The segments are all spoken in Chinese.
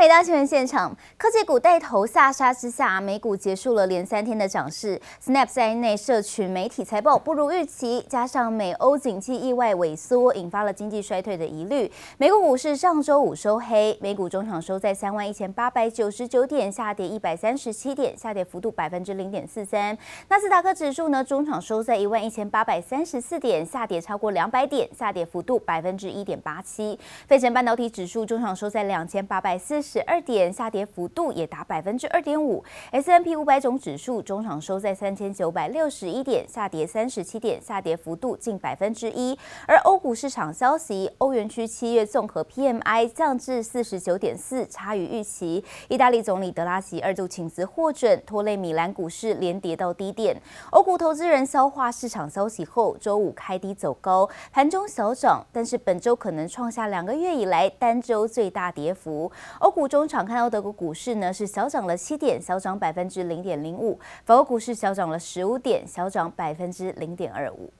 回到新闻现场，科技股带头下杀之下，美股结束了连三天的涨势。Snap 在内社群媒体财报不如预期，加上美欧景气意外萎缩，引发了经济衰退的疑虑。美股股市上周五收黑，美股中场收在三万一千八百九十九点，下跌一百三十七点，下跌幅度百分之零点四三。纳斯达克指数呢，中场收在一万一千八百三十四点，下跌超过两百点，下跌幅度百分之一点八七。费城半导体指数中场收在两千八百四十十二点，下跌幅度也达百分之二点五。S&P 五百种指数中场收在三千九百六十一点，下跌三十七点，下跌幅度近百分之一。而欧股市场消息，欧元区七月综合 PMI 降至四十九点四，差于预期。意大利总理德拉西二度请辞获准，拖累米兰股市连跌到低点。欧股投资人消化市场消息后，周五开低走高，盘中小涨，但是本周可能创下两个月以来单周最大跌幅。欧股中场看到德国股市呢是小涨了七点，小涨百分之零点零五；法国股市小涨了十五点，小涨百分之零点二五。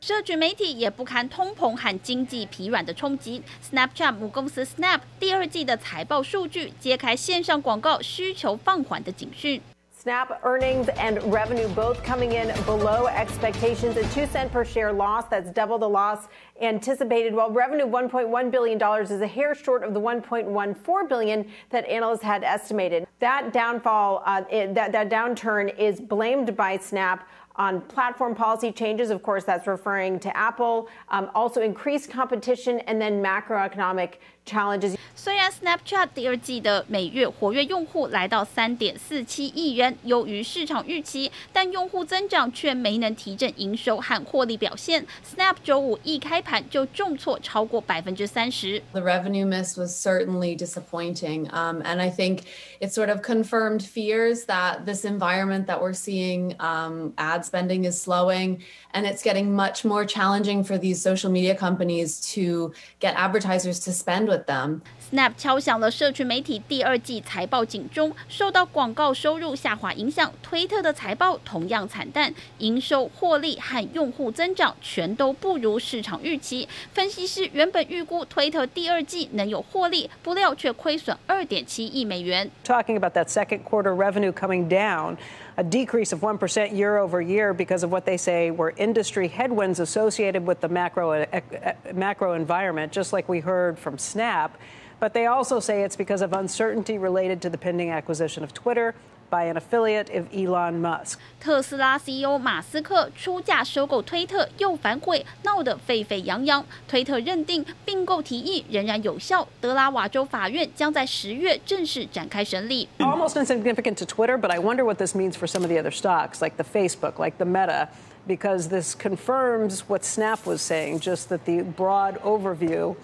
社群媒体也不堪通膨和经济疲软的冲击。Snapchat 母公司 Snap 第二季的财报数据揭开线上广告需求放缓的警讯。Snap earnings and revenue both coming in below expectations. A two cent per share loss, that's double the loss anticipated. While revenue $1.1 billion is a hair short of the 1.14 billion that analysts had estimated. That downfall, uh, that, that downturn is blamed by Snap on platform policy changes. Of course, that's referring to Apple. Um, also increased competition and then macroeconomic challenges. 虽然 Snapchat 第二季的每月活跃用户来到三点四七亿人，优于市场预期，但用户增长却没能提振营收和获利表现。Snap 周五一开盘就重挫超过百分之三十。The revenue miss was certainly disappointing, um, and I think it sort of confirmed fears that this environment that we're seeing, um, ad spending is slowing, and it's getting much more challenging for these social media companies to get advertisers to spend with Snap 敲响了社群媒体第二季财报警钟，受到广告收入下滑影响，推特的财报同样惨淡，营收、获利和用户增长全都不如市场预期。分析师原本预估推特第二季能有获利，不料却亏损二点七亿美元。Talking about that second quarter revenue coming down, a decrease of one percent year over year because of what they say were industry headwinds associated with the macro uh, uh, macro environment, just like we heard from Snap. But they also say it's because of uncertainty related to the pending acquisition of Twitter by an affiliate of Elon Musk. 特斯拉 CEO 马斯克出价收购推特又反悔，闹得沸沸扬扬。推特认定并购提议仍然有效，德拉瓦州法院将在十月正式展开审理。Almost insignificant to Twitter, but I wonder what this means for some of the other stocks, like the Facebook, like the Meta, because this confirms what Snap was saying, just that the broad overview.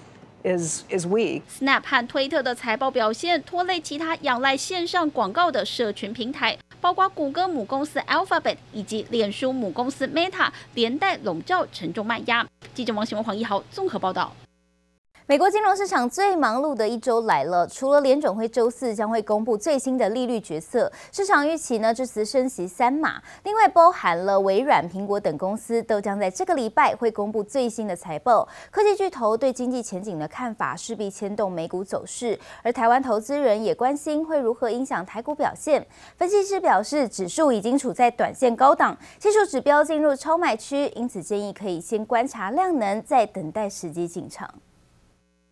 is is weak. Snap 和推特的财报表现拖累其他仰赖线上广告的社群平台，包括谷歌母公司 Alphabet 以及脸书母公司 Meta，连带笼罩沉重卖压。记者王新文、黄一豪综合报道。美国金融市场最忙碌的一周来了，除了联准会周四将会公布最新的利率决策，市场预期呢这次升息三码，另外包含了微软、苹果等公司都将在这个礼拜会公布最新的财报。科技巨头对经济前景的看法势必牵动美股走势，而台湾投资人也关心会如何影响台股表现。分析师表示，指数已经处在短线高档，技术指标进入超卖区，因此建议可以先观察量能，再等待时机进场。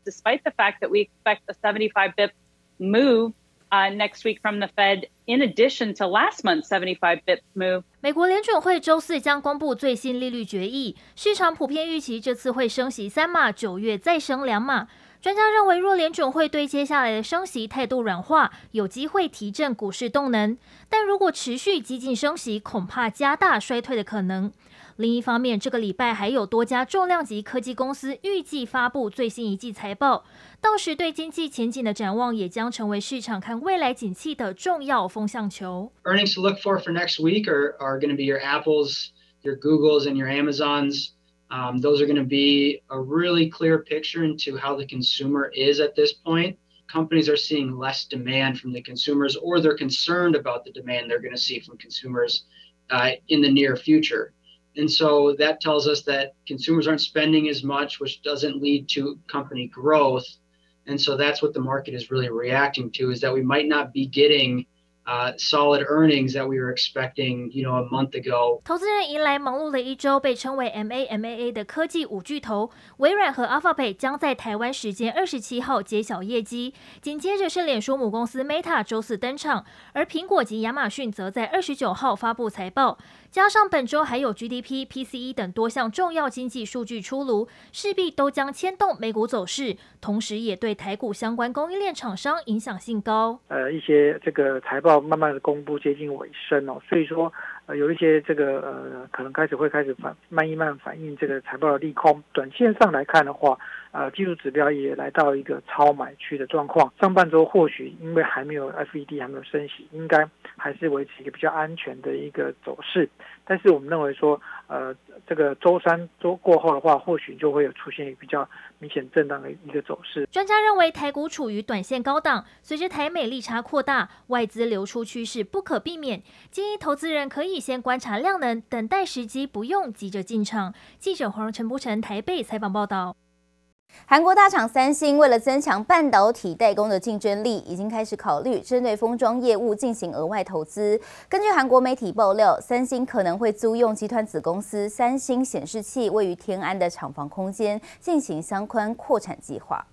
Despite the fact that we expect a 75 bip move next week from the Fed, in addition to last month's 75 bip move. 美国联准会周四将公布最新利率决议，市场普遍预期这次会升息三码，九月再升两码。专家认为，若联准会对接下来的升息态度软化，有机会提振股市动能；但如果持续激进升息，恐怕加大衰退的可能。另一方面，这个礼拜还有多家重量级科技公司预计发布最新一季财报，到时对经济前景的展望也将成为市场看未来景气的重要风向球。Earnings to look for for next week are are going to be your Apples, your Googles, and your Amazons. Um, those are going to be a really clear picture into how the consumer is at this point. Companies are seeing less demand from the consumers, or they're concerned about the demand they're going to see from consumers uh, in the near future. And so that tells us that consumers aren't spending as much, which doesn't lead to company growth. And so that's what the market is really reacting to is that we might not be getting Uh, solid earnings that we were expecting, you know, a month ago. 投资人迎来忙碌的一周，被称为 MAMAA 的科技五巨头微软和 Alphabet 将在台湾时间二十七号揭晓业绩，紧接着是脸书母公司 Meta 周四登场，而苹果及亚马逊则在二十九号发布财报。加上本周还有 GDP、PCE 等多项重要经济数据出炉，势必都将牵动美股走势，同时也对台股相关供应链厂商影响性高。呃，一些这个财报要慢慢的公布接近尾声哦，所以说呃有一些这个呃可能开始会开始反慢一慢反映这个财报的利空。短线上来看的话，呃技术指标也来到一个超买区的状况。上半周或许因为还没有 FED 还没有升息，应该还是维持一个比较安全的一个走势。但是我们认为说，呃，这个周三周过后的话，或许就会有出现比较明显震荡的一个走势。专家认为，台股处于短线高档，随着台美利差扩大，外资流出趋势不可避免。建议投资人可以先观察量能，等待时机，不用急着进场。记者黄陈柏成台北采访报道。韩国大厂三星为了增强半导体代工的竞争力，已经开始考虑针对封装业务进行额外投资。根据韩国媒体爆料，三星可能会租用集团子公司三星显示器位于天安的厂房空间，进行相关扩产计划。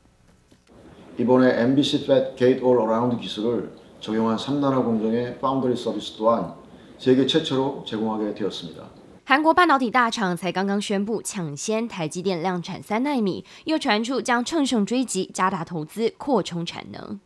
이번에 MBC Flat Gate All Around 기술을적용한3나노 공정의 Foundry Service 또한 세계 최초로 제공하게 되었습니다。 韩国半导体大厂才刚刚宣布抢先台积电量产三纳米，又传出将乘胜追击，加大投资扩充产能。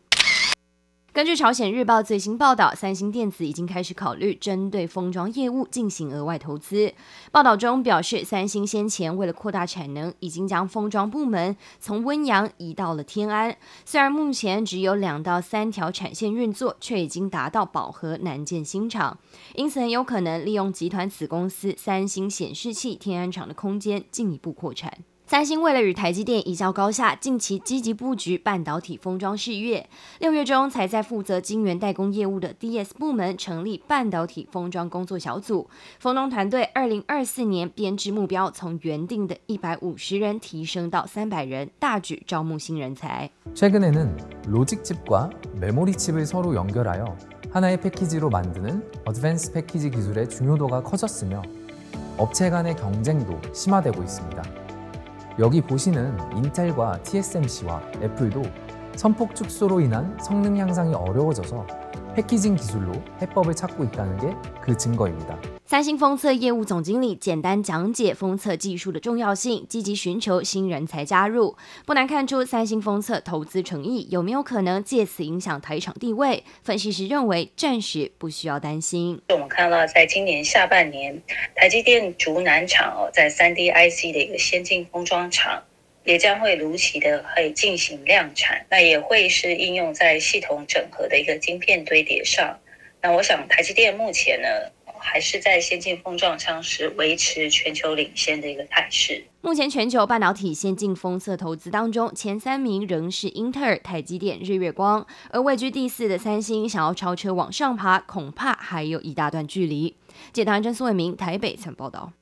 根据朝鲜日报最新报道，三星电子已经开始考虑针对封装业务进行额外投资。报道中表示，三星先前为了扩大产能，已经将封装部门从温阳移到了天安。虽然目前只有两到三条产线运作，却已经达到饱和，难建新厂，因此很有可能利用集团子公司三星显示器天安厂的空间进一步扩产。三星为了与台积电一较高下，近期积极布局半导体封装事业。六月中才在负责晶圆代工业务的 DS 部门成立半导体封装工作小组，封装团队二零二四年编制目标从原定的一百五十人提升到三百人，大举招募新人才。최근에는로직칩과메모리칩을서로연결하여하나의패키지로만드는어드밴스드패키지기술의중요도가커졌으며업체간의경쟁도심화되고있습니다 여기 보시는 인텔과 TSMC와 애플도 선폭 축소로 인한 성능 향상이 어려워져서 패키징 기술로 해법을 찾고 있다는 게 그 증거입니다. 三星封测业务总经理简单讲解封测技术的重要性，积极寻求新人才加入。不难看出三星封测投资诚意，有没有可能借此影响台厂地位？分析师认为暂时不需要担心。我们看到，在今年下半年，台积电竹南厂哦，在三 D IC 的一个先进封装厂， 也将会如期的会进行量产，那也会是应用在系统整合的一个晶片堆叠上。那我想，台积电目前呢，还是在先进封装上是维持全球领先的一个态势。目前全球半导体先进封测投资当中，前三名仍是英特尔、台积电、日月光，而位居第四的三星想要超车往上爬，恐怕还有一大段距离。解答真苏伟明台北曾报道。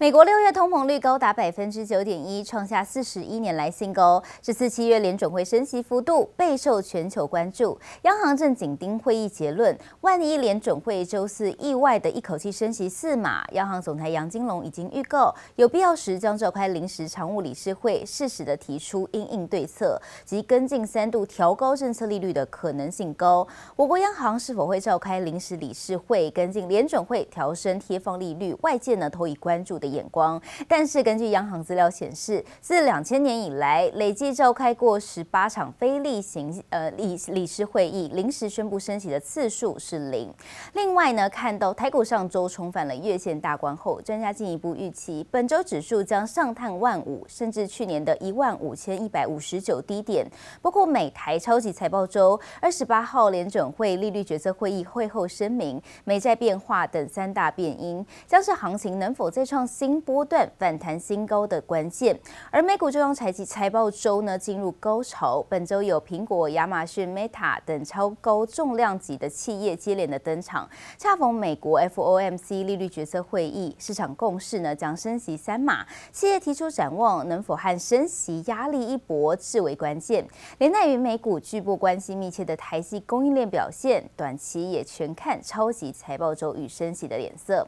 美国六月通膨率高达百分之九点一，创下四十一年来新高。这次七月联准会升息幅度备受全球关注，央行正紧盯会议结论。万一联准会周四意外的一口气升息四码，央行总裁杨金龙已经预告，有必要时将召开临时常务理事会，适时的提出因应对策及跟进三度调高政策利率的可能性高。我国央行是否会召开临时理事会跟进联准会调升贴放利率？外界呢投以关注的眼光，但是根据央行资料显示，自两千年以来，累计召开过十八场非例行呃理理事会议，临时宣布升息的次数是零。另外呢，看到台股上周重返了月线大关后，专家进一步预期，本周指数将上探万五，甚至去年的一万五千一百五十九低点。不过美台超级财报周，二十八号联准会利率决策会议会后声明，美债变化等三大变因，将是行情能否再创新波段反弹新高的关键。而美股中央财季财报周呢进入高潮，本周有苹果、亚马逊、Meta 等超高重量级的企业接连的登场，恰逢美国 FOMC 利率决策会议，市场共识呢将升息三码，企业提出展望，能否和升息压力一搏至为关键。连带于美股巨擘关系密切的台系供应链表现，短期也全看超级财报周与升息的脸色。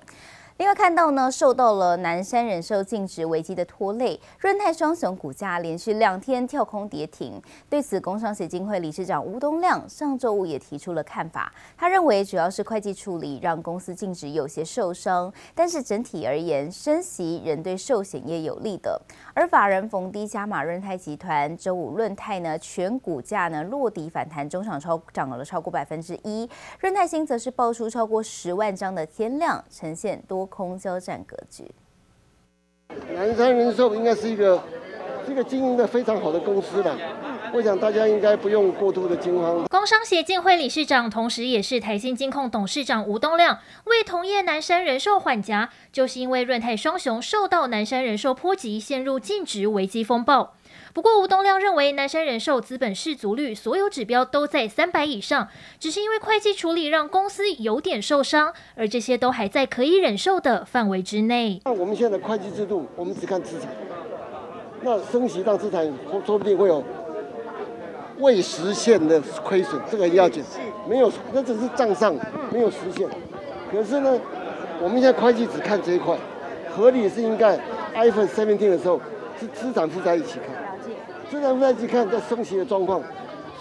另外看到呢，受到了南山人寿净值危机的拖累，润泰双雄股价连续两天跳空跌停。对此，工商协进会理事长吴东亮上周五也提出了看法，他认为主要是会计处理让公司净值有些受伤，但是整体而言，升息仍对寿险业有利的。而法人逢低加码润泰集团，周五润泰呢全股价呢落底反弹，中场超涨了超过百分之一。润泰新则是爆出超过十万张的天量，呈现多空交战格局。南山人寿应该是一个这个经营的非常好的公司吧，我想大家应该不用过度的惊慌。工商协进会理事长，同时也是台新金控董事长吴东亮为同业南山人寿缓颊，就是因为润泰双雄受到南山人寿波及，陷入净值危机风暴。不过，吴东亮认为，南山人寿资本适足率所有指标都在三百以上，只是因为会计处理让公司有点受伤，而这些都还在可以忍受的范围之内。那我们现在的会计制度，我们只看资产，那升息让资产说说不定会有未实现的亏损，这个要紧。没有，那只是账上没有实现。可是呢，我们现在会计只看这一块，合理是应该 iPhone 17的时候是资产负债一起看。资产负债一起看在升息的状况，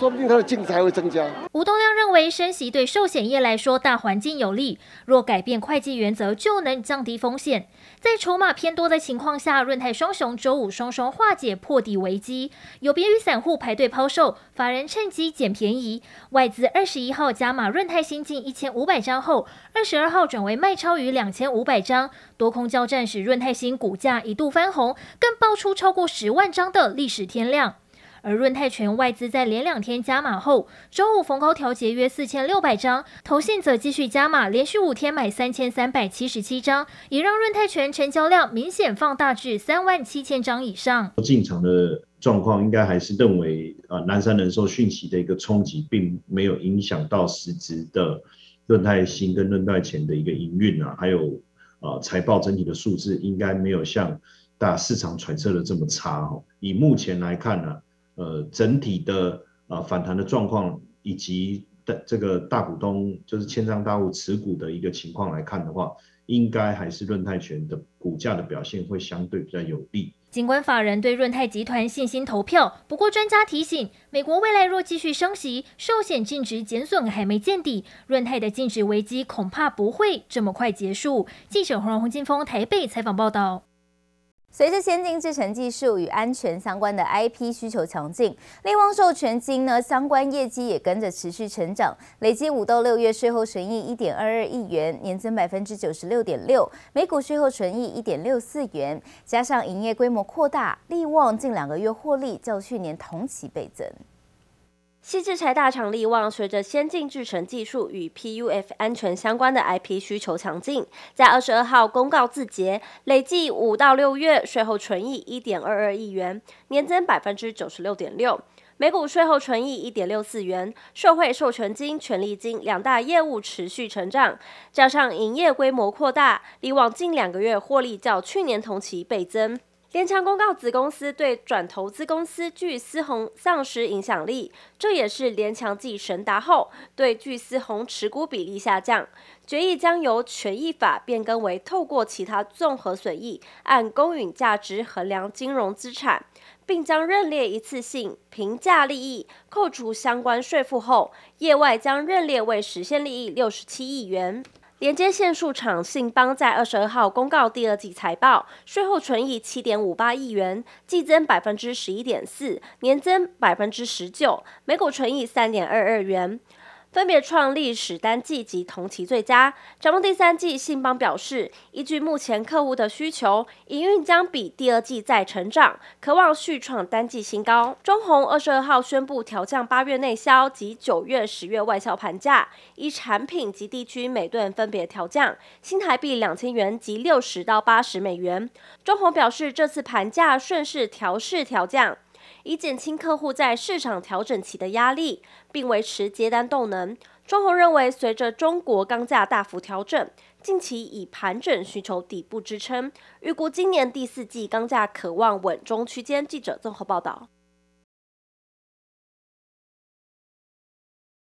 说不定它的净值还会增加。吴东亮认为，升息对寿险业来说大环境有利，若改变会计原则，就能降低风险。在筹码偏多的情况下，润泰双雄周五双双化解破底危机，有别于散户排队抛售，法人趁机捡便宜。外资二十一号加码润泰新进一千五百张后，二十二号转为卖超逾两千五百张，多空交战使润泰新股价一度翻红，更爆出超过十万张的历史天量。而润泰全外资在连两天加码后，周五逢高调节约四千六百张，投信则继续加码，连续五天买三千三百七十七张，也让润泰全成交量明显放大至三万七千张以上。进场的状况应该还是认为，啊，南山人寿讯息的一个冲击，并没有影响到实质的润泰新跟润泰全的一个营运啊，还有啊财报整体的数字，应该没有像大市场揣测的这么差哦。以目前来看呢、啊。呃，整体的呃反弹的状况，以及的这个大股东就是千张大户持股的一个情况来看的话，应该还是润泰全的股价的表现会相对比较有利。尽管法人对润泰集团信心投票，不过专家提醒，美国未来若继续升息，寿险净值减损还没见底，润泰的净值危机恐怕不会这么快结束。记者黄洪金峰台北采访报道。随着先进制程技术与安全相关的 IP 需求强劲，力旺授权金呢相关业绩也跟着持续成长，累计五到六月税后纯益一点二二亿元，年增百分之九十六点六，每股税后纯益一点六四元，加上营业规模扩大，力旺近两个月获利较去年同期倍增。矽智材大厂力旺随着先进制程技术与 PUF 安全相关的 IP 需求强劲，在二十二号公告自结，累计五到六月税后纯益一点二二亿元，年增百分之九十六点六，每股税后纯益一点六四元。受惠授权金、权利金两大业务持续成长，加上营业规模扩大，力旺近两个月获利较去年同期倍增。联强公告子公司对转投资公司巨思宏丧失影响力，这也是联强继神达后对巨思宏持股比例下降，决议将由权益法变更为透过其他综合损益按公允价值衡量金融资产，并将认列一次性评价利益扣除相关税负后，业外将认列为实现利益六十七亿元。连接线束厂信邦在二十二号公告第二季财报，税后纯益七点五八亿元，季增百分之十一点四，年增百分之十九，每股纯益三点二二元。分别创历史单季及同期最佳。展望第三季，信邦表示，依据目前客户的需求，营运将比第二季再成长，可望续创单季新高。中鸿二十二号宣布调降八月内销及九月、十月外销盘价，依产品及地区每吨分别调降新台币两千元及六十到八十美元。中红表示，这次盘价顺势调适调降。以减轻客户在市场调整期的压力，并维持接单动能。中红认为，随着中国钢价大幅调整，近期以盘整需求底部支撑，预估今年第四季钢价可望稳中区间。记者综合报道。